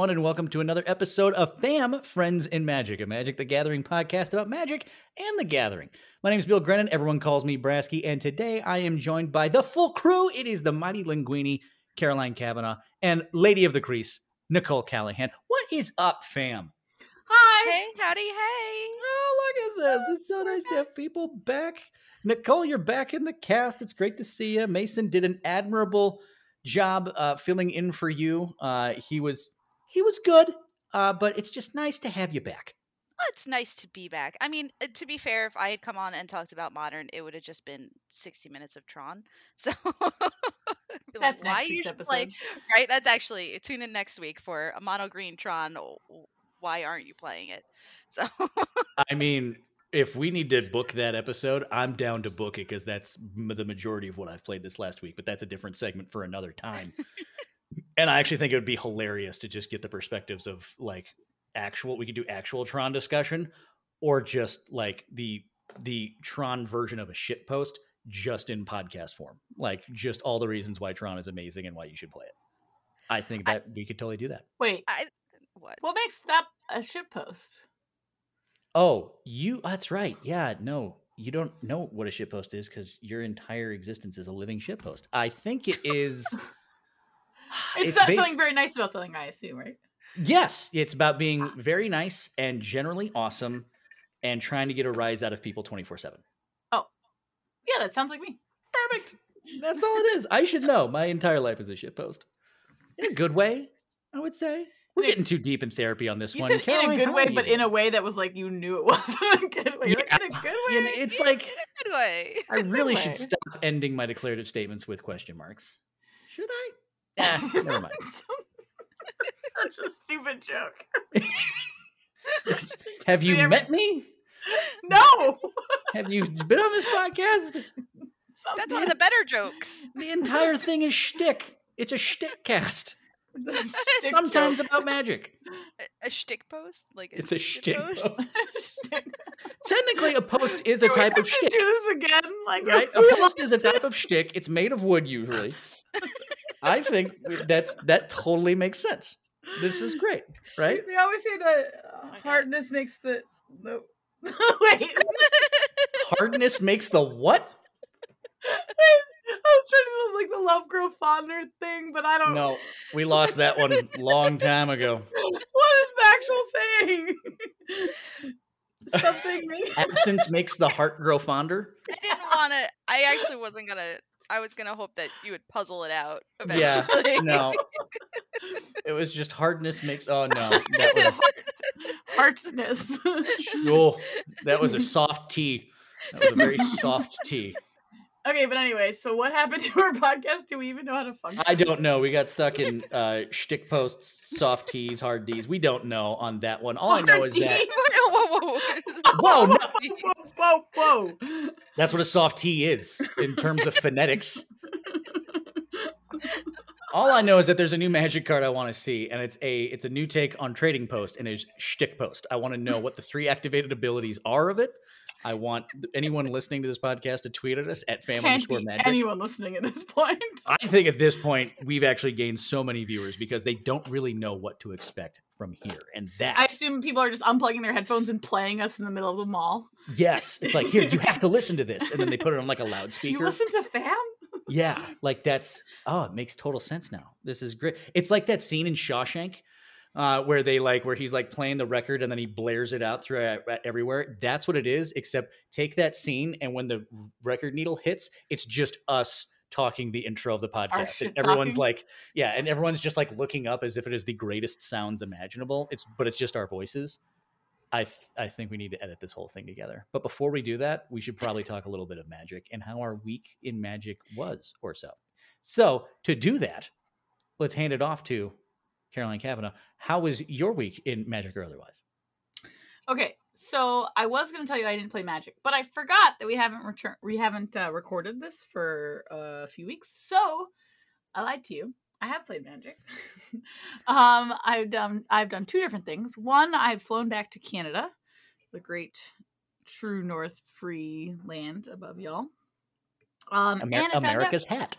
everyone, and welcome to another episode of Fam Friends in Magic, a Magic the Gathering podcast about magic and the gathering. My name is Bill Grennan. Everyone calls me Brasky, and today I am joined by the full crew. It is the mighty Linguini, Caroline Kavanaugh, and Lady of the Crease, Nicole Callahan. What is up, fam? Hi. Hey, howdy, hey. Oh, look at this. It's so nice to have people back. Nicole, you're back in the cast. It's great to see you. Mason did an admirable job uh, filling in for you. Uh, he was he was good, uh, but it's just nice to have you back. Well, it's nice to be back. I mean, uh, to be fair, if I had come on and talked about modern, it would have just been 60 minutes of Tron. So Be like, That's why next you week's should play, right? That's actually tune in next week for a mono green Tron. w- w- Why aren't you playing it? So I mean, if we need to book that episode, I'm down to book it because that's the majority of what I've played this last week. But that's a different segment for another time. And I actually think it would be hilarious to just get the perspectives of like actual. We could do actual Tron discussion, or just like the the Tron version of a shit post, just in podcast form. Like just all the reasons why Tron is amazing and why you should play it. I think I- that we could totally do that. Wait, I what? what makes that a ship post? Oh, you that's right. Yeah, no. You don't know what a shitpost is because your entire existence is a living shitpost. I think it is It's, not based- something very nice about something, I assume, right? Yes, it's about being ah. very nice and generally awesome and trying to get a rise out of people 24/7. Oh, Yeah, that sounds like me. Perfect. That's all it is. I should know. My entire life is a shitpost. In a good way, I would say. We're getting too deep in therapy on this You one. said in a good way, but in a way that was like you knew it wasn't a good way. You're like, in a good way. And it's like in a good way. I really way. should stop ending my declarative statements with question marks. Should I? Eh, never mind. Such a stupid joke. Have you never- met me? No. Have you been on this podcast? That's one of the better jokes. The entire thing is shtick. It's a shtick cast. the Sometimes about magic. A, a shtick post, like It's a shtick post. post. Technically, a post is a Do we type of to shtick, Do this again, like right? have A post is a type of shtick. It's made of wood usually. I think that's that totally makes sense. This is great, right? They always say that my God. hardness makes the the. Wait, Hardness makes the what? I was trying to do like the love grow fonder thing, but I don't. No, we lost that one long time ago. What is the actual saying? Something makes Absence makes the heart grow fonder. I didn't want to. I actually wasn't gonna. I was gonna hope that you would puzzle it out Yeah, eventually. no. It was just hardness makes. Oh no, that was heartness. oh, that was a soft T. That was a very soft T. okay, but anyway, so what happened to our podcast? Do we even know how to function? I don't know. We got stuck in uh, shtick posts, soft T's, hard D's. We don't know on that one. All I know is that whoa, whoa, whoa! Whoa, no. whoa, whoa, whoa. that's what a soft T is in terms of phonetics. All I know is that there's a new magic card I want to see, and it's a it's a new take on Trading Post, and it's shtick post. I want to know what the three activated abilities are of it. I want anyone listening to this podcast to tweet at us at fam Can't underscore magic. anyone listening at this point. I think at this point we've actually gained so many viewers because they don't really know what to expect from here, and that I assume people are just unplugging their headphones and playing us in the middle of the mall. yes, it's like here you have to listen to this, and then they put it on like a loudspeaker. You listen to fam? Yeah, like that's oh, it makes total sense now. This is great. It's like that scene in Shawshank uh, where they like where he's like playing the record and then he blares it out through uh, everywhere. That's what it is. Except take that scene and when the record needle hits, it's just us talking the intro of the podcast. And everyone's talking? like, yeah, and everyone's just like looking up as if it is the greatest sounds imaginable. It's but it's just our voices. I th- I think we need to edit this whole thing together. But before we do that, we should probably talk a little bit of magic and how our week in magic was or so. So to do that, let's hand it off to Caroline Kavanaugh. How was your week in magic or otherwise? Okay, so I was going to tell you I didn't play Magic, but I forgot that we haven't returned. We haven't uh, recorded this for a few weeks, so I lied to you. I have played Magic. um, I've done. I've done two different things. One, I've flown back to Canada, the great true North free land above y'all. Um, Amer- I out- America's hat.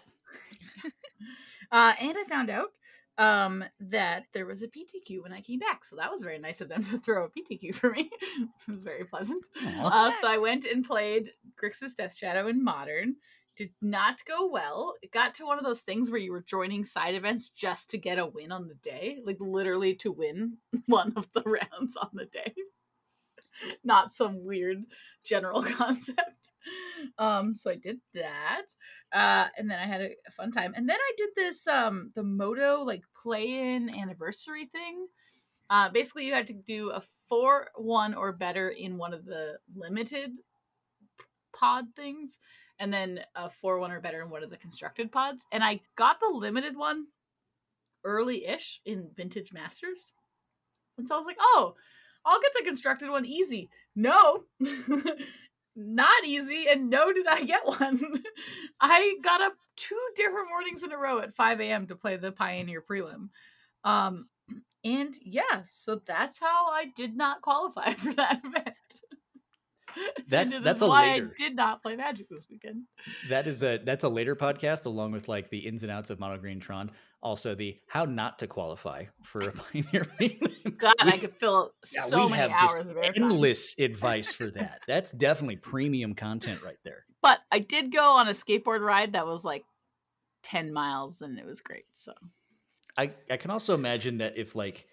uh, and I found out um, that there was a PTQ when I came back. So that was very nice of them to throw a PTQ for me. it was very pleasant. Uh, so I went and played Grixis Death Shadow in Modern. Did not go well. It got to one of those things where you were joining side events just to get a win on the day, like literally to win one of the rounds on the day. Not some weird general concept. Um, so I did that. Uh, and then I had a, a fun time. And then I did this um the MODO like play-in anniversary thing. Uh, basically, you had to do a four one or better in one of the limited pod things, and then a four one or better in one of the constructed pods. And I got the limited one early-ish in Vintage Masters, and so I was like, oh, I'll get the constructed one easy. No. Not easy, and no, did I get one. I got up two different mornings in a row at 5 a.m. to play the Pioneer prelim. Um, and yeah, so that's how I did not qualify for that event. That's- that's why later. I did not play Magic this weekend. That is a that's a later podcast along with like the ins and outs of Mono Green Tron. Also the how not to qualify for a Pioneer. God, I could fill yeah, so we many have hours just of endless advice for that. That's definitely premium content right there. But I did go on a skateboard ride that was like 10 miles, and it was great. So I, I can also imagine that if like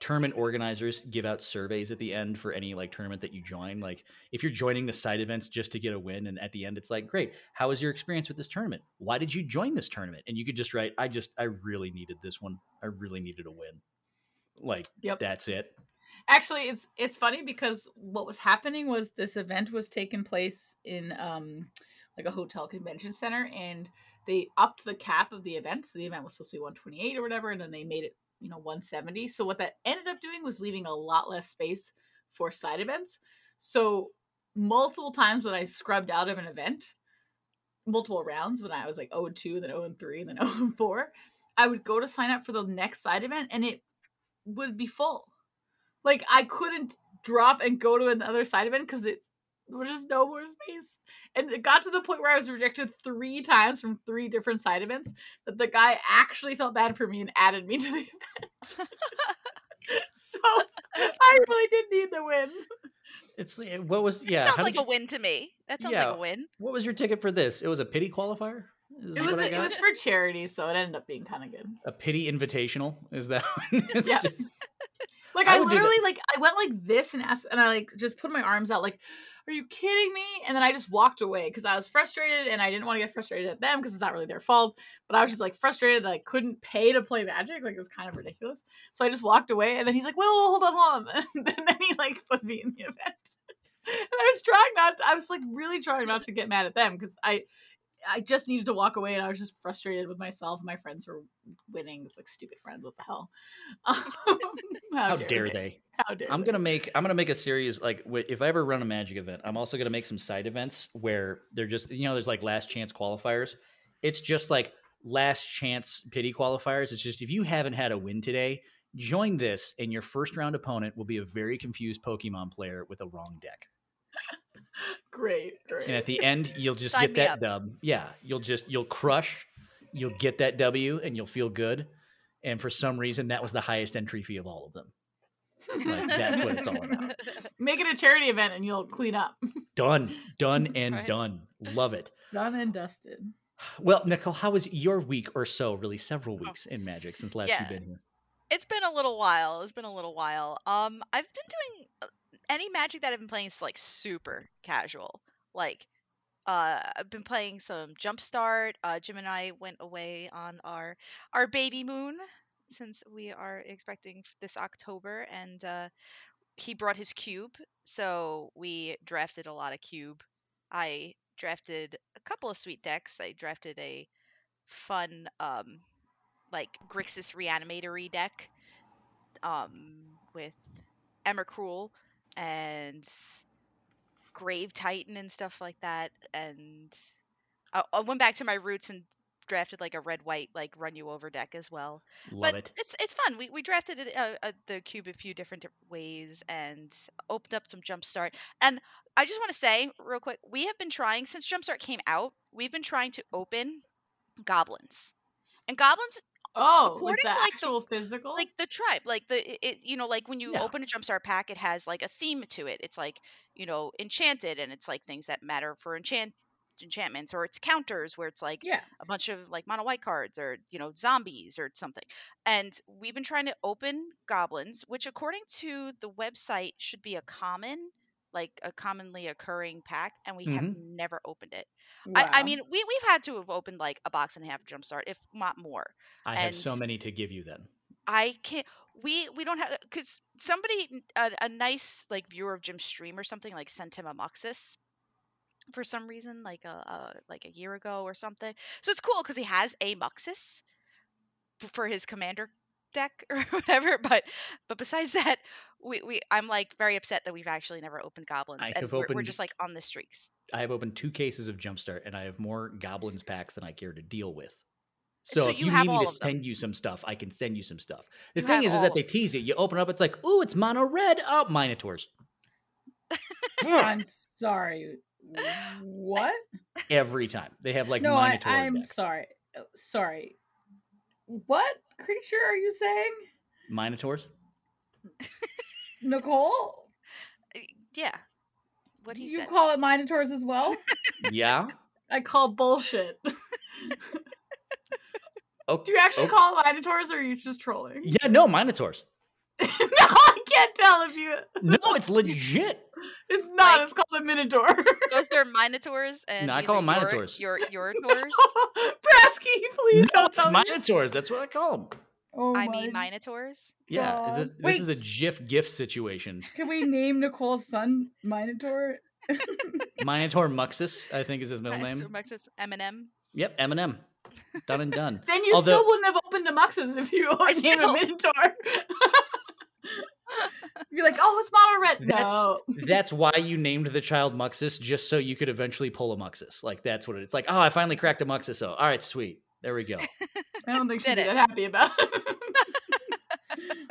tournament organizers give out surveys at the end for any like tournament that you join, like if you're joining the side events just to get a win, and at the end it's like, great, how was your experience with this tournament? Why did you join this tournament? And you could just write, I just I really needed this one. I really needed a win. Like Yep. that's it. actually it's it's funny because what was happening was this event was taking place in um like a hotel convention center and they upped the cap of the event so the event was supposed to be 128 or whatever and then they made it you know 170 so what that ended up doing was leaving a lot less space for side events. So multiple times when i scrubbed out of an event multiple rounds when i was like 0 and 2 then 0 and 3 and then 0 and 4 i would go to sign up for the next side event and it would be full. Like I couldn't drop and go to another side event because it there was just no more space. And it got to the point where I was rejected three times from three different side events that the guy actually felt bad for me and added me to the event. so I really did need the win. It's eh, what was yeah. Sounds like did a win to me. That sounds Yeah. like a win. What was your ticket for this? It was a pity qualifier. Is It was what I it was for charity, so it ended up being kind of good. a pity invitational. Is that? Yeah. just- Like I I, would do that. literally like I went like this and asked and I like just put my arms out like are you kidding me? And then I just walked away because I was frustrated and I didn't want to get frustrated at them because it's not really their fault. But I was just like frustrated that I couldn't pay to play Magic. Like it was kind of ridiculous. So I just walked away and then he's like, "Well, hold on, hold on." And then he like put me in the event. And I was trying not. To, I was like really trying not to get mad at them because I, I just needed to walk away and I was just frustrated with myself. My friends were winning. It's like stupid friends. What the hell? Um, How dare they? How dare I'm they? gonna make I'm gonna make a series like if I ever run a magic event, I'm also gonna make some side events where they're just you know there's like last chance qualifiers. It's just like last chance pity qualifiers. It's just if you haven't had a win today, join this, and your first round opponent will be a very confused Pokemon player with a wrong deck. Great, great. And at the end, you'll just Sign get that up. dub. Yeah, you'll just you'll crush, you'll get that W, and you'll feel good. And for some reason, that was the highest entry fee of all of them. Like, that's what it's all about. Make it a charity event and you'll clean up. Done, done, and Right. done. Love it. Done and dusted. Well, Nicole, how was your week or so? Really, several weeks in Magic since last Yeah. you've been here. It's been a little while. It's been a little while. Um, I've been doing any magic that I've been playing is like super casual. Like, uh, I've been playing some Jumpstart. Uh, Jim and I went away on our our baby moon since we are expecting this October, and uh, he brought his cube, so we drafted a lot of cube. I drafted a couple of sweet decks. I drafted a fun um like Grixis Reanimatory deck um, with Emrakul and Grave Titan and stuff like that. And I, I went back to my roots and drafted like a red white like run you over deck as well. Love but it. it's it's fun. We we drafted it, uh, uh, the cube a few different ways and opened up some Jumpstart. And I just want to say real quick, we have been trying since Jumpstart came out. We've been trying to open goblins, and goblins Oh, like According the to, like, the- actual physical. like the tribe like the it- it you know like when you Yeah. open a jumpstart pack it has like a theme to it it's like you know enchanted and it's like things that matter for enchant enchantments or it's counters where it's like yeah. a bunch of like mono white cards or you know zombies or something and we've been trying to open goblins which according to the website should be a common like a commonly occurring pack and we have mm-hmm. never opened it I, I mean we, we've had to have opened like a box and a half of jumpstart if not more I have so many to give you then. I can't. We we don't have because somebody a, a nice like viewer of Jim's stream or something like sent him a Muxus for some reason like a, a like a year ago or something. So it's cool because he has a Muxus f- for his commander deck or whatever. But but besides that, we, we I'm like very upset that we've actually never opened goblins I and have we're, we're just like on the streaks. I have opened two cases of Jumpstart, and I have more Goblins packs than I care to deal with. So, So if you you, need me to send you some stuff, I can send you some stuff. The You thing is, is that they tease it. You open it up, it's like, ooh, it's mono red. Oh, Minotaurs. I'm sorry. What? Every time they have like no, I, Minotaur. I'm decks. sorry. Uh, Sorry. What creature are you saying, Minotaurs. Nicole? Uh, Yeah, what he you said. call it minotaurs as well? Yeah. I call bullshit. Oh, Do you actually oh, call it minotaurs, or are you just trolling? Yeah, no, Minotaurs. no, I can't tell if you. No, it's legit. It's not. Like- it's called a minotaur. Those are minotaurs and No, I call them Minotaurs. Your your tours. Brasky, please No, don't it's tell me. Minotaurs. That's what I call them. Oh I my- mean minotaurs. Yeah, is this, this is a GIF GIF situation. Can we name Nicole's son Minotaur? Minotaur Muxus, I think is his middle name. Mexis Eminem. Yep, Eminem. Done and done. Then you Although- still wouldn't have opened a Muxus if you I named a. Minotaur. You're like, oh, it's mono red. That's No. that's why you named the child Muxus, just so you could eventually pull a Muxus. Like that's what it- it's like. Oh, I finally cracked a Muxus. Oh, all right, sweet. There we go. I don't think she'd be that happy about it.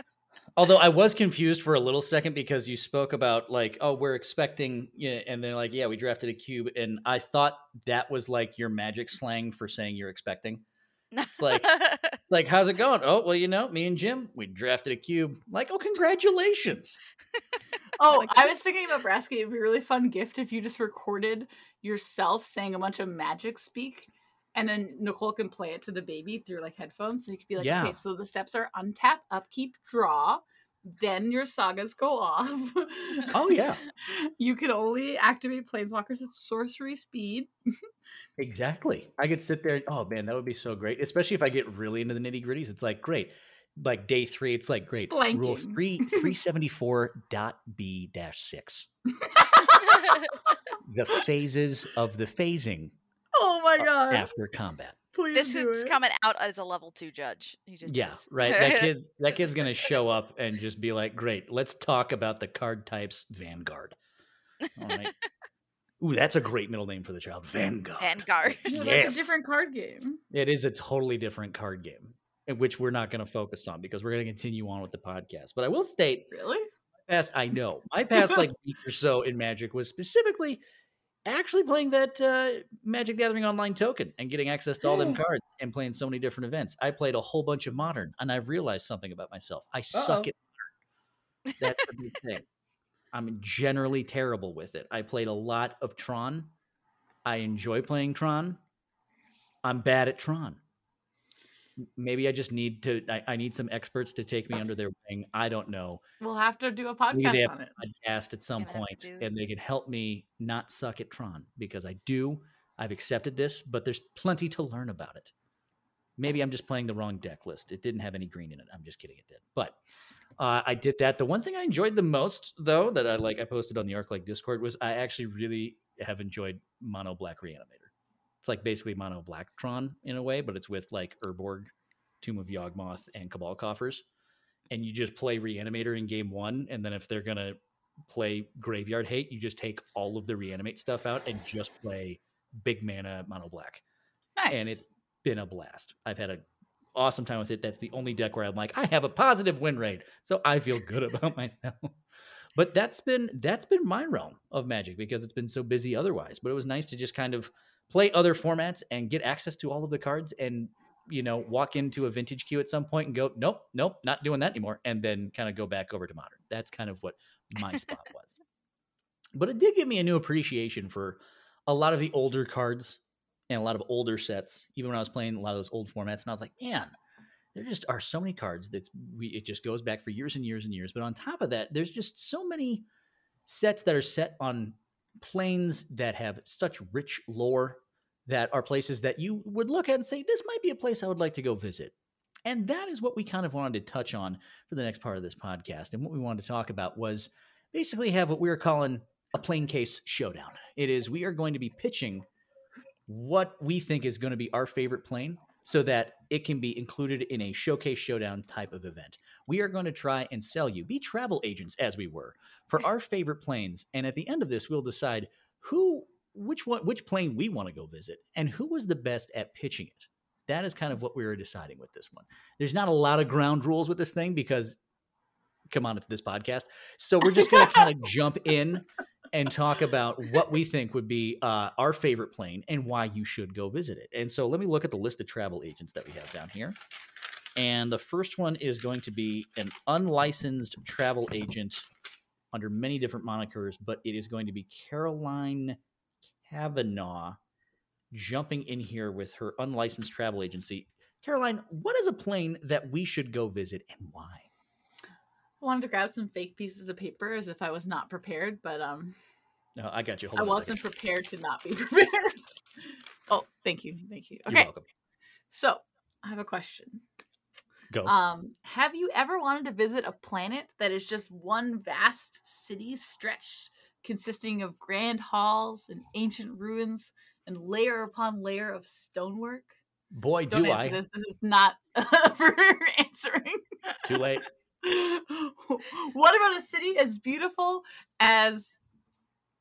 Although I was confused for a little second because you spoke about like, oh, we're expecting, yeah, and they're like, yeah, we drafted a cube, and I thought that was like your magic slang for saying you're expecting. It's like, like, how's it going? Oh, well, you know, me and Jim, we drafted a cube. Like, oh, congratulations. Oh, Like- I was thinking about Brasky. It'd be a really fun gift if you just recorded yourself saying a bunch of magic speak, and then Nicole can play it to the baby through like headphones. So you could be like, Yeah. okay, so the steps are untap, upkeep, draw. Then your sagas go off. Oh yeah, you can only activate planeswalkers at sorcery speed. exactly. I could sit there. And, oh man, that would be so great. Especially if I get really into the nitty gritties. It's like great. Like day three, it's like great. Rule three three seventy four dot B dash six. The phases of the phasing Oh my god! after combat. Please this do is it. coming out as a level two judge. He just Yeah, is. right. That kid that kid's gonna show up and just be like, Great, let's talk about the card types Vanguard. All right. Ooh, that's a great middle name for the child. Vanguard. Vanguard. Yeah, that's Yes. a different card game. It is a totally different card game, which we're not going to focus on because we're going to continue on with the podcast. But I will state, Really? past I know my past like week or so in Magic was specifically actually playing that uh, Magic the Gathering online token and getting access to all them cards and playing so many different events. I played a whole bunch of Modern, and I've realized something about myself. I Uh-oh. suck at Modern. That's the big thing. I'm generally terrible with it. I played a lot of Tron. I enjoy playing Tron. I'm bad at Tron. M- Maybe I just need to. I, I need some experts to take me under their wing. I don't know We'll have to do a Maybe they podcast have on it. podcast at some point, do- and they can help me not suck at Tron because I do. I've accepted this, but there's plenty to learn about it. Maybe I'm just playing the wrong deck list. It didn't have any green in it. I'm just kidding. It did, but uh, I did that. The one thing I enjoyed the most, though, that I like, I posted on the Arc Like Discord was I actually really have enjoyed Mono Black Reanimator. It's like basically Mono Black Tron in a way, but it's with like Urborg, Tomb of Yawgmoth, and Cabal Coffers and you just play reanimator in game one and then if they're gonna play graveyard hate you just take all of the reanimate stuff out and just play big mana mono black. Nice. and it's been a blast. I've had a awesome time with it. That's the only deck where i'm like i have a positive win rate so i feel good about myself but that's been that's been my realm of magic because it's been so busy otherwise but it was nice to just kind of play other formats and get access to all of the cards and you know, walk into a vintage queue at some point and go, nope, nope, not doing that anymore, and then kind of go back over to modern. That's kind of what my spot was. But it did give me a new appreciation for a lot of the older cards and a lot of older sets, even when I was playing a lot of those old formats. And I was like, man, there just are so many cards that we it just goes back for years and years and years. But on top of that, there's just so many sets that are set on planes that have such rich lore that are places that you would look at and say, this might be a place I would like to go visit. And that is what we kind of wanted to touch on for the next part of this podcast. And what we wanted to talk about was basically have what we were calling a plane case showdown. It is we are going to be pitching what we think is going to be our favorite plane so that it can be included in a showcase showdown type of event. We are going to try and sell you, be travel agents as we were, for our favorite planes. And at the end of this, we'll decide who, which one, which plane we want to go visit and who was the best at pitching it. That is kind of what we were deciding with this one. There's not a lot of ground rules with this thing because, come on, it's this podcast. So we're just going to kind of jump in and talk about what we think would be uh, our favorite plane and why you should go visit it. And so let me look at the list of travel agents that we have down here. And the first one is going to be an unlicensed travel agent under many different monikers, but it is going to be Caroline Kavanaugh jumping in here with her unlicensed travel agency. Caroline, what is a plane that we should go visit and why? I wanted to grab some fake pieces of paper as if I was not prepared, but um No, I got you. Hold I on wasn't second. prepared to not be prepared. oh, thank you. Thank you. You're welcome. So, I have a question. Go. Um, have you ever wanted to visit a planet that is just one vast city stretched consisting of grand halls and ancient ruins and layer upon layer of stonework? Boy, Don't do answer I. this. This is not for answering. Too late. what about a city as beautiful as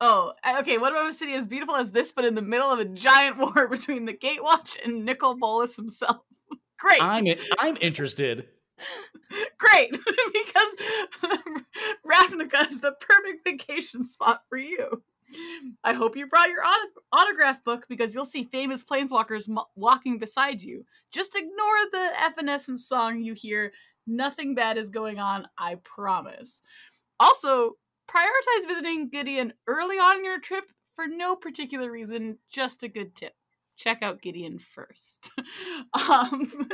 Oh, okay. What about a city as beautiful as this, but in the middle of a giant war between the Gatewatch and Nicol Bolas himself? Great, I'm I'm interested. great, because Ravnica is the perfect vacation spot for you. I hope you brought your auto- autograph book because you'll see famous planeswalkers mo- walking beside you. Just ignore the Evanescence song you hear. Nothing bad is going on, I promise. Also, prioritize visiting Gideon early on in your trip for no particular reason, just a good tip. Check out Gideon first. um,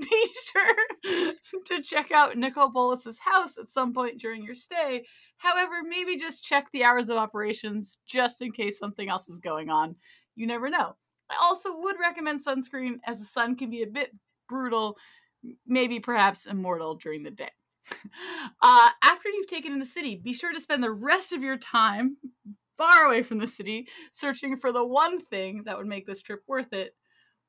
be sure to check out Nicol Bolas's house at some point during your stay. However, maybe just check the hours of operations just in case something else is going on. You never know. I also would recommend sunscreen as the sun can be a bit brutal, maybe perhaps immortal during the day. Uh, after you've taken in the city, be sure to spend the rest of your time far away from the city searching for the one thing that would make this trip worth it,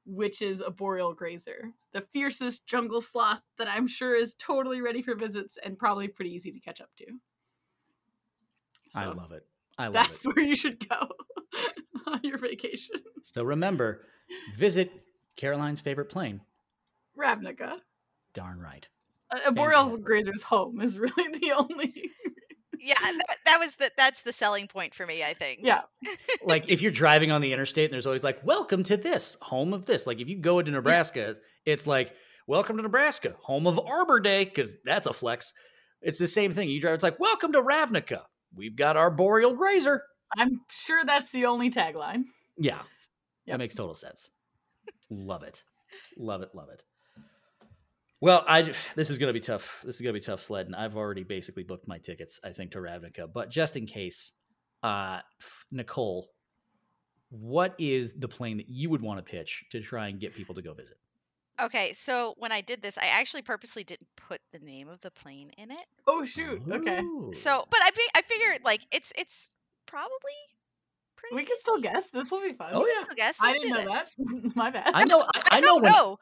which is arboreal grazer, the fiercest jungle sloth that I'm sure is totally ready for visits and probably pretty easy to catch up to. I love it. I love it. that's it. where you should go on your vacation. So remember, visit Caroline's favorite plane. Ravnica. Darn right. A, a boreal grazer's home is really the only. Yeah, that, that was the that's the selling point for me. I think. yeah. Like if you're driving on the interstate and there's always like, welcome to this, home of this. Like if you go into Nebraska, it's like, welcome to Nebraska, home of Arbor Day, because that's a flex. It's the same thing. You drive, it's like, welcome to Ravnica. We've got arboreal grazer. I'm sure that's the only tagline. Yeah. That makes total sense. love it. Love it. Love it. Well, I this is going to be tough. This is going to be tough sledding. I've already basically booked my tickets, I think, to Ravnica. But just in case, uh, Nicole, what is the plane that you would want to pitch to try and get people to go visit? Okay, so when I did this, I actually purposely didn't put the name of the plane in it. Oh shoot. Okay. So, but I be, I figured like it's it's probably pretty. We can still guess. This will be fun. Oh, yeah. I guess. I Let's didn't do know this. that. My bad. I know. I, I know don't when know.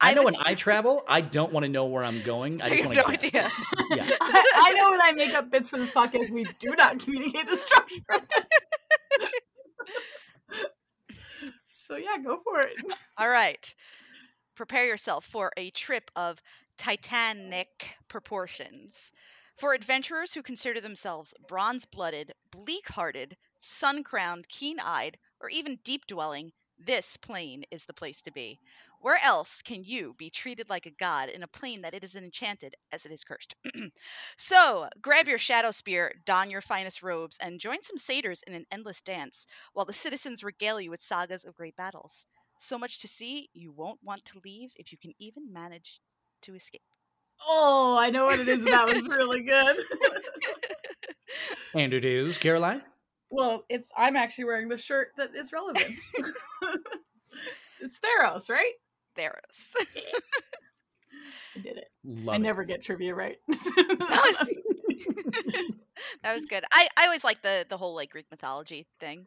I know was- when I travel, I don't want to know where I'm going. I just you want have to no idea. Yeah. I, I know when I make up bits for this podcast, we do not communicate the structure. so yeah, go for it. All right. Prepare yourself for a trip of titanic proportions. For adventurers who consider themselves bronze blooded, bleak hearted, sun crowned, keen eyed, or even deep dwelling, This plane is the place to be. Where else can you be treated like a god in a plane that it is enchanted as it is cursed? so, grab your shadow spear, don your finest robes, and join some satyrs in an endless dance, while the citizens regale you with sagas of great battles. So much to see, you won't want to leave if you can even manage to escape. Oh, I know what it is. That was really good. And it is Caroline. well, it's I'm actually wearing the shirt that is relevant. it's Theros, right? Theros. I did it. Love I it. never get trivia right. that was good. I, I always like the the whole like Greek mythology thing.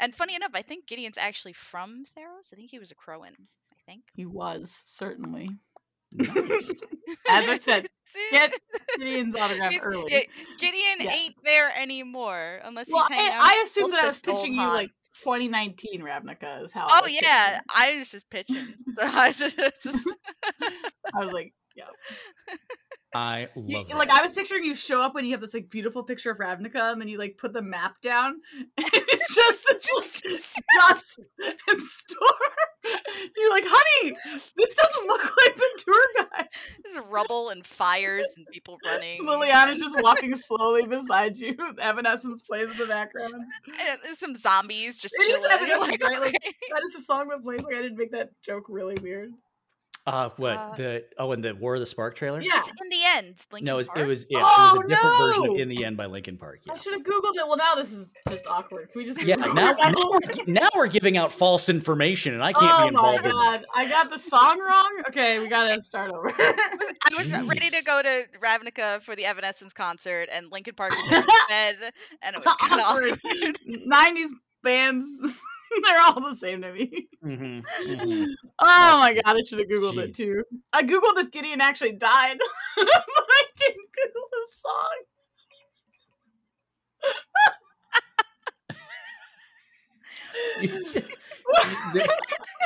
And funny enough, I think Gideon's actually from Theros. I think he was a Akroan. I think. he was certainly. Nice. As I said, Get Gideon's autograph He's- early. yeah, Gideon Yeah. ain't there anymore unless well, he's hanging out. I, I assumed that I was pitching you like 2019 Ravnica is how. Oh was yeah, pitching. I was just pitching. So I was just- I was like, yeah. I You- like. I was picturing you show up when you have this like beautiful picture of Ravnica, and then you like put the map down, and it's just this dust and storm. You're like, honey, this doesn't look like the tour guide. There's rubble and fires and people running. Liliana's just walking slowly beside you. Evanescence plays in the background. and there's some zombies just It is chilling. Evanescence, like, right? Like. That is a song that plays. Like I didn't make that joke really weird. Uh, what Uh, the oh, and the War of the Spark trailer? Yeah. It's in the end. Linkin No, it was, it Park? was yeah, Oh, it was a different version of In the End by Linkin Park. Yeah. I should have googled it. Well, now this is just awkward. Can we just? Yeah, now, now, we're, now we're giving out false information, and I can't oh be involved in that. god, I got the song wrong. Okay, we gotta start over. I was ready to go to Ravnica for the Evanescence concert, and Linkin Park was in bed, and it was kind of Awkward. awkward. 90s bands, they're all the same to me. Mhm, mhm. Oh my god, I should have googled it too. I googled if Gideon actually died, but I didn't google the song.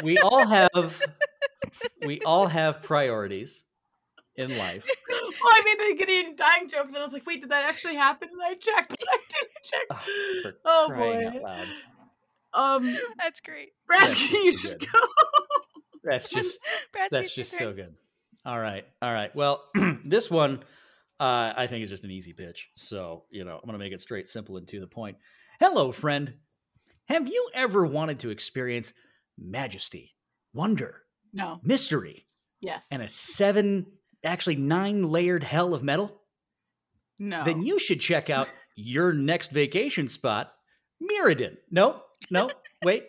we all have we all have priorities in life. Well, I made the Gideon dying joke, and I was like, wait, did that actually happen? And I checked, but I didn't check. Oh, Oh boy. Out loud. Um, That's great. Brasky, That's you should good. go. That's just Brad's that's just so good. All right, all right. Well, this one uh, I think is just an easy pitch. So you know, I'm gonna make it straight, simple, and to the point. Hello, friend. Have you ever wanted to experience majesty, wonder, No. mystery, Yes. and a seven, actually nine layered hell of metal? no. Then you should check out your next vacation spot, Mirrodin. No, no, wait.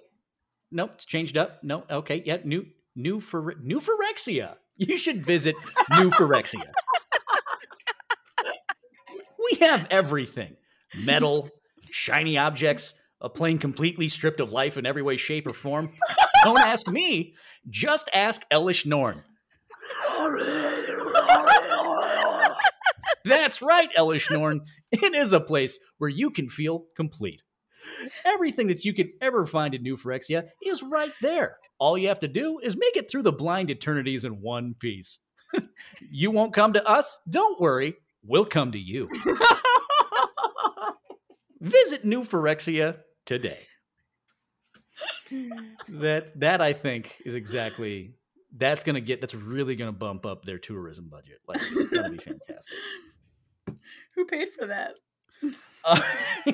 Nope, it's changed up. No, okay, yeah, new new for new Phyrexia. You should visit New Phyrexia. we have everything. Metal, shiny objects, a plane completely stripped of life in every way, shape, or form. Don't ask me. Just ask Elesh Norn. That's right, Elesh Norn. It is a place where you can feel complete. Everything that you could ever find in New Phyrexia is right there. All you have to do is make it through the blind eternities in one piece. you won't come to us? Don't worry. We'll come to you. Visit New Phyrexia today. That that I think is exactly that's gonna get that's really gonna bump up their tourism budget. Like it's gonna be fantastic. Who paid for that? Uh,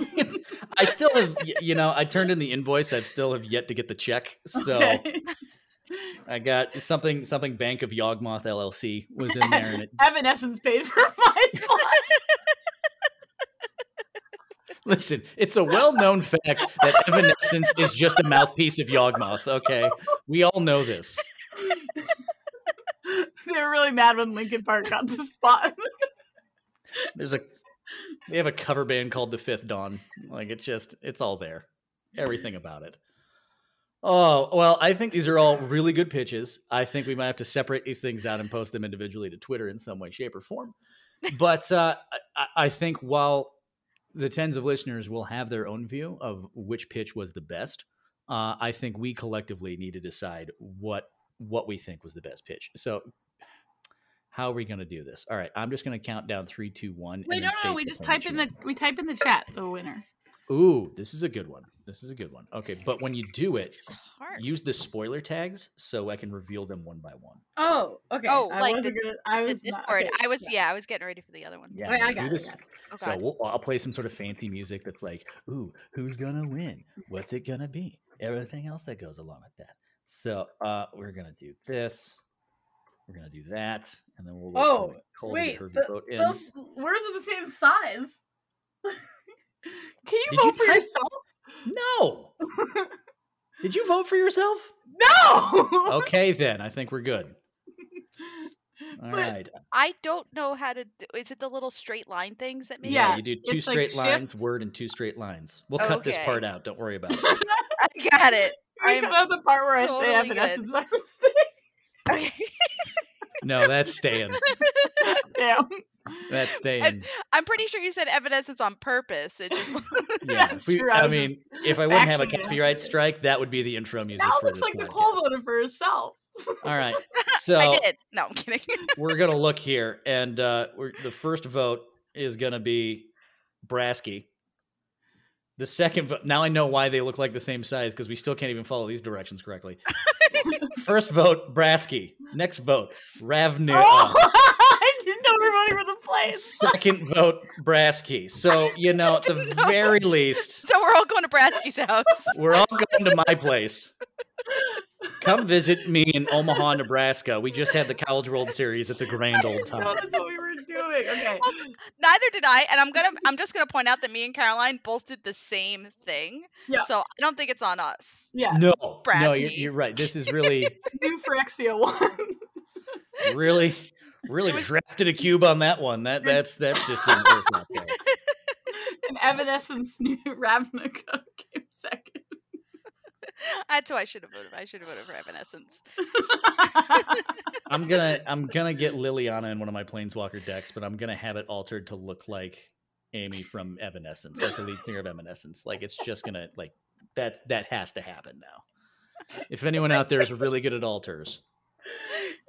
I still have, you know, I turned in the invoice. I still have yet to get the check. So Okay. I got something, something Bank of Yawgmoth LLC was in there, and it, Evanescence paid for my spot. listen, it's a well-known fact that Evanescence is just a mouthpiece of Yawgmoth. Okay, we all know this. they were really mad when Linkin Park got the spot. There's a, they have a cover band called the Fifth Dawn. Like it's just, it's all there, everything about it. Oh well, I think these are all really good pitches. I think we might have to separate these things out and post them individually to Twitter in some way, shape, or form. But uh, I, I think while the tens of listeners will have their own view of which pitch was the best, uh, I think we collectively need to decide what what we think was the best pitch. So, how are we going to do this? All right, I'm just going to count down three, two, one. Wait, and no, no, we just type in the we type in the chat the winner. Ooh, this is a good one. This is a good one. Okay, but when you do it, This is hard. use the spoiler tags so I can reveal them one by one. Oh, okay. Oh, I like wasn't the- gonna. I The was not, okay, I was yeah. I was getting ready for the other one. Yeah, Okay, I got it, I this. got it. Oh So we'll, I'll play some sort of fancy music that's like, "Ooh, who's gonna win? What's it gonna be?" Everything else that goes along with that. So uh, we're gonna do this. We're gonna do that, and then we'll. Oh, wait Oh, Nicole wait, the- Those words are the same size. Can you Did you vote for type- yourself? No. Did you vote for yourself? No. Okay, then I think we're good. All But- right. I don't know how to. do Is it the little straight line things that make? Yeah, you do two it's like straight lines, shift- word, and two straight lines. We'll cut this part out. Don't worry about it. I got it. I I'm cut out the part where I say totally good. Evanescence by mistake. Okay. No, that's staying. Damn. That's staying. I'm pretty sure you said evanescence on purpose. It just Yeah, That's we- true, I I mean, if I wouldn't have a copyright strike, that would be the intro music. Now it for looks this like Nicole podcast. voted for herself. All right, so I did. No, I'm kidding. we're gonna look here, and uh, we're, the first vote is gonna be Brasky. The second vote. Now I know why they look like the same size because we still can't even follow these directions correctly. first vote, Brasky. Next vote, Ravnu. Oh, I didn't know we were voting for the place. Second vote, Brasky. So you know, at the know. very least, So we're all going to Brasky's house. we're all going to my place. Come visit me in Omaha, Nebraska. We just had the College World Series. It's a grand old No, time. That's what we were doing. Okay. Neither did I, and I'm gonna. I'm just gonna point out that me and Caroline both did the same thing. Yeah. So I don't think it's on us. Yeah. No, no, you're, you're right. This is really, New Phyrexia one. really, really was- drafted a cube on that one. That that's that's just didn't work out there. and Evanescence new Ravnica came second. That's who I should have voted. I should have voted for Evanescence. I'm gonna I'm gonna get Liliana in one of my Planeswalker decks, but I'm gonna have it altered to look like Amy from Evanescence, like the lead singer of Evanescence. Like it's just gonna like that that has to happen now. If anyone out there is really good at alters,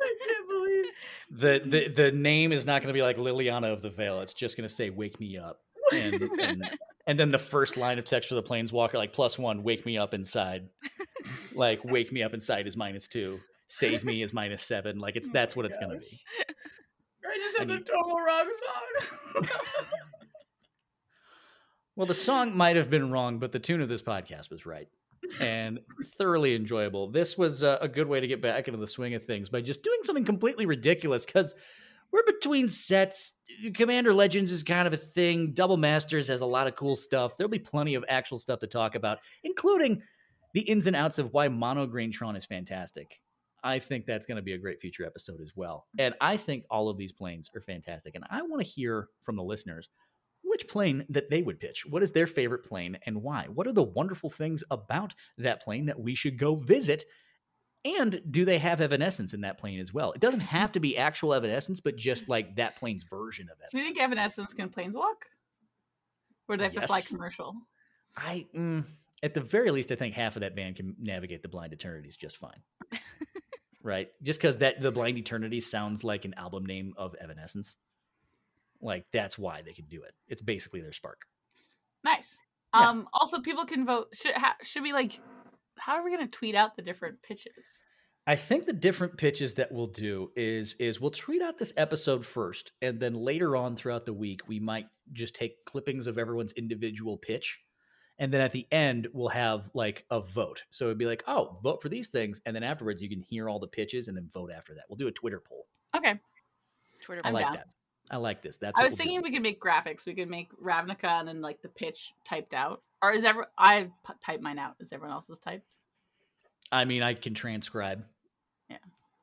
I can't believe. the the the name is not gonna be like Liliana of the Veil. It's just gonna say "Wake me up," and and, and then the first line of text for the Planeswalker, like plus one, "Wake me up inside." Like "Wake me up inside" is minus two. Save me is minus seven. Like it's Oh that's what it's gonna be. I just had And the total wrong song. Well, the song might have been wrong, but the tune of this podcast was right and thoroughly enjoyable. This was uh, a good way to get back into the swing of things by just doing something completely ridiculous because we're between sets. Commander Legends is kind of a thing. Double Masters has a lot of cool stuff. There'll be plenty of actual stuff to talk about, including the ins and outs of why Mono Green Tron is fantastic. I think that's going to be a great future episode as well. And I think all of these planes are fantastic. And I want to hear from the listeners which plane that they would pitch. What is their favorite plane and why? What are the wonderful things about that plane that we should go visit? And do they have evanescence in that plane as well? It doesn't have to be actual evanescence, but just like that plane's version of it. Do you think evanescence. Can planeswalk? Or do they have to fly commercial? I, mm, at the very least, I think half of that band can navigate the blind eternities just fine. right? Just because that the blind eternity sounds like an album name of Evanescence, like that's why they can do it. It's basically their spark. Nice. Yeah. Um. Also, people can vote. Should ha, should we like? How are we gonna tweet out the different pitches? I think the different pitches that we'll do is is we'll tweet out this episode first, and then later on throughout the week we might just take clippings of everyone's individual pitch, and then at the end we'll have like a vote. So it'd be like, oh, vote for these things, and then afterwards you can hear all the pitches and then vote after that. We'll do a Twitter poll. Okay. Twitter. I I'm like down. that. I like this. That's I was we'll do. thinking we could make graphics. We could make Ravnica and then like the pitch typed out. Or is ever I typed mine out? Is everyone else's typed? I mean, I can transcribe. Yeah.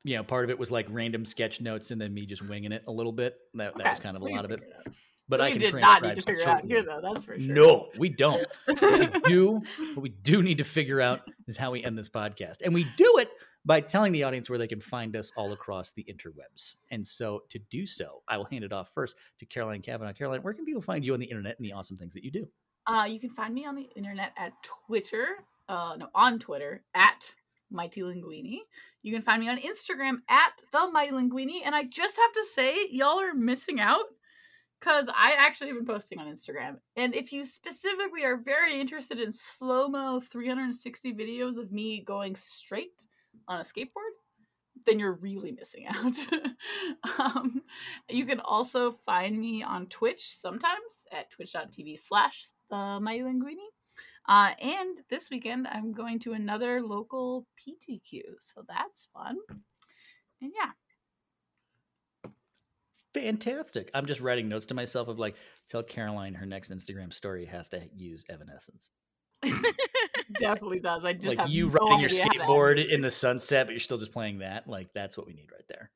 You know, part of it was like random sketch notes and then me just winging it a little bit. That, that was kind of a we can lot of it. out. But we I can did not transcribe need to figure it out here though. That's for sure. No, we don't. We do, what we do need to figure out is how we end this podcast. And we do it by telling the audience where they can find us all across the interwebs. And so to do so, I will hand it off first to Caroline Kavanaugh. Caroline, where can people find you on the internet and the awesome things that you do? Uh, you can find me on the internet at Twitter. Uh, no, on Twitter at Mighty Linguini. You can find me on Instagram at the Mighty Linguini. And I just have to say, y'all are missing out because I actually have been posting on Instagram. And if you specifically are very interested in slow mo 360 videos of me going straight on a skateboard, then you're really missing out. um, you can also find me on Twitch sometimes at twitch.tv slash the Mighty Linguini. Uh, and this weekend, I'm going to another local PTQ, so that's fun. And yeah, Fantastic. I'm just writing notes to myself of like, tell Caroline her next Instagram story has to use Evanescence. definitely does. I just like have you no riding your idea how to add skateboard in the sunset, but you're still just playing that. Like that's what we need right there.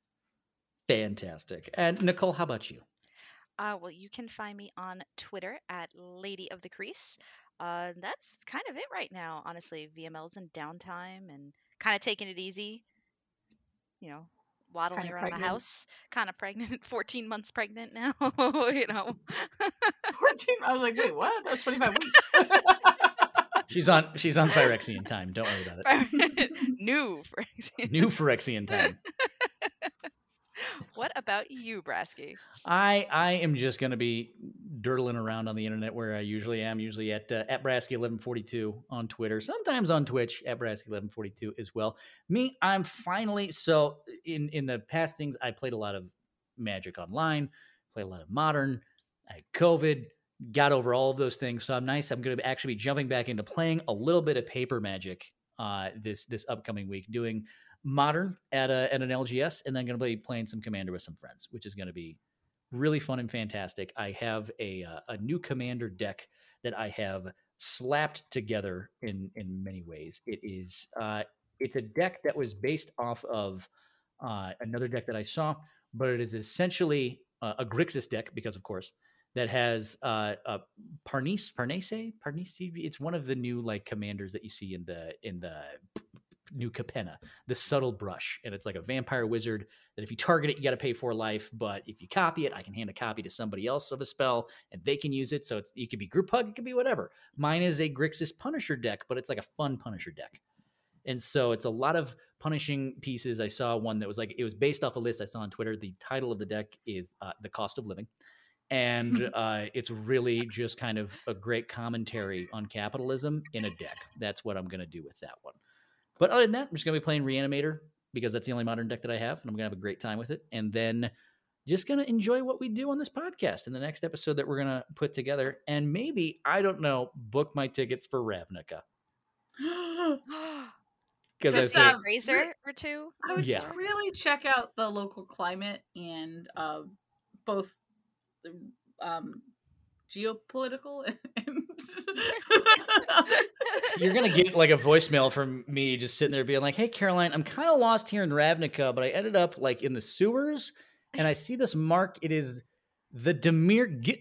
Fantastic. And Nicole, how about you? Uh, well, you can find me on Twitter at Lady of the Crease. Uh, that's kind of it right now, honestly. VML's in downtime and kind of taking it easy. You know, waddling Kinda around pregnant. the house. Kind of pregnant, 14 months pregnant now. you know. 14. I was like, wait, what? That was 25 weeks. She's on she's on Phyrexian time. Don't worry about it. New, for example. New Phyrexian time. What about you, Brasky? I I am just going to be dirtling around on the internet where I usually am, usually at uh, at Brasky eleven forty two on Twitter, sometimes on Twitch at Brasky eleven forty two as well. Me, I'm finally so in in the past things I played a lot of Magic Online, played a lot of Modern. I had COVID, got over all of those things, so I'm nice. I'm going to actually be jumping back into playing a little bit of Paper Magic uh, this this upcoming week, doing Modern at a at an LGS, and then going to be playing some Commander with some friends, which is going to be really fun and fantastic. I have a uh, a new commander deck that I have slapped together in in many ways. It is uh, it's a deck that was based off of uh, another deck that I saw, but it is essentially uh, a Grixis deck because, of course, that has uh, a Parnis Parnase Parnesse. It's one of the new like commanders that you see in the in the new Capenna, the subtle brush, and it's like a vampire wizard that if you target it, you got to pay for life. But if you copy it, I can hand a copy to somebody else of a spell, and they can use it. So it could be group hug, it could be whatever. Mine is a Grixis Punisher deck, but it's like a fun Punisher deck. And so it's a lot of punishing pieces. I saw one that was like it was based off a list I saw on Twitter. The title of the deck is uh, "The Cost of Living," and uh, it's really just kind of a great commentary on capitalism in a deck. That's what I'm going to do with that one. But other than that, I'm just going to be playing Reanimator because that's the only modern deck that I have, and I'm going to have a great time with it. And then just going to enjoy what we do on this podcast in the next episode that we're going to put together. And maybe, I don't know, book my tickets for Ravnica. Because I Just, think, uh, Razor or two? I would Yeah. really check out the local climate and uh, both the, um, geopolitical you're gonna get like a voicemail from me just sitting there being like, "Hey, Caroline, I'm kind of lost here in Ravnica, but I ended up like in the sewers, and I see this mark. It is the Dimir Git,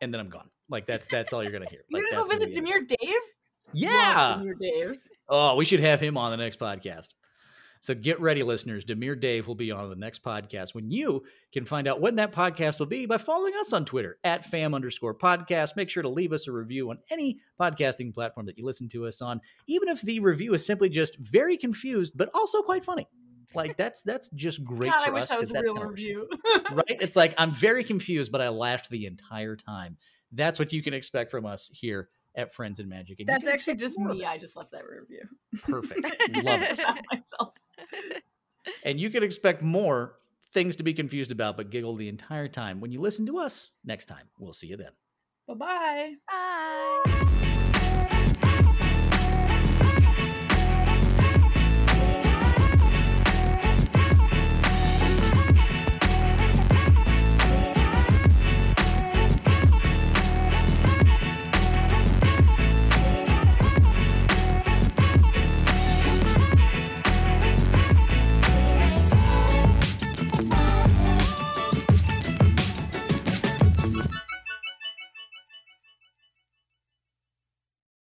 and then I'm gone. Like that's that's all you're gonna hear. You're Like, gonna go visit gonna be it. Dimir Dave? Yeah. Dimir Dave. Oh, we should have him on the next podcast. So get ready, listeners. Dimir Dave will be on the next podcast when you can find out when that podcast will be by following us on Twitter at fam underscore podcast. Make sure to leave us a review on any podcasting platform that you listen to us on, even if the review is simply just very confused, but also quite funny. Like that's that's just great God, for I wish us. that was a real kinda what we review. right? It's like I'm very confused, but I laughed the entire time. That's what you can expect from us here at Friends and Magic. And That's actually just me. I just left that review. Perfect. Love it. Not myself. And you can expect more things to be confused about, but giggle the entire time when you listen to us next time. We'll see you then. Bye bye. Bye.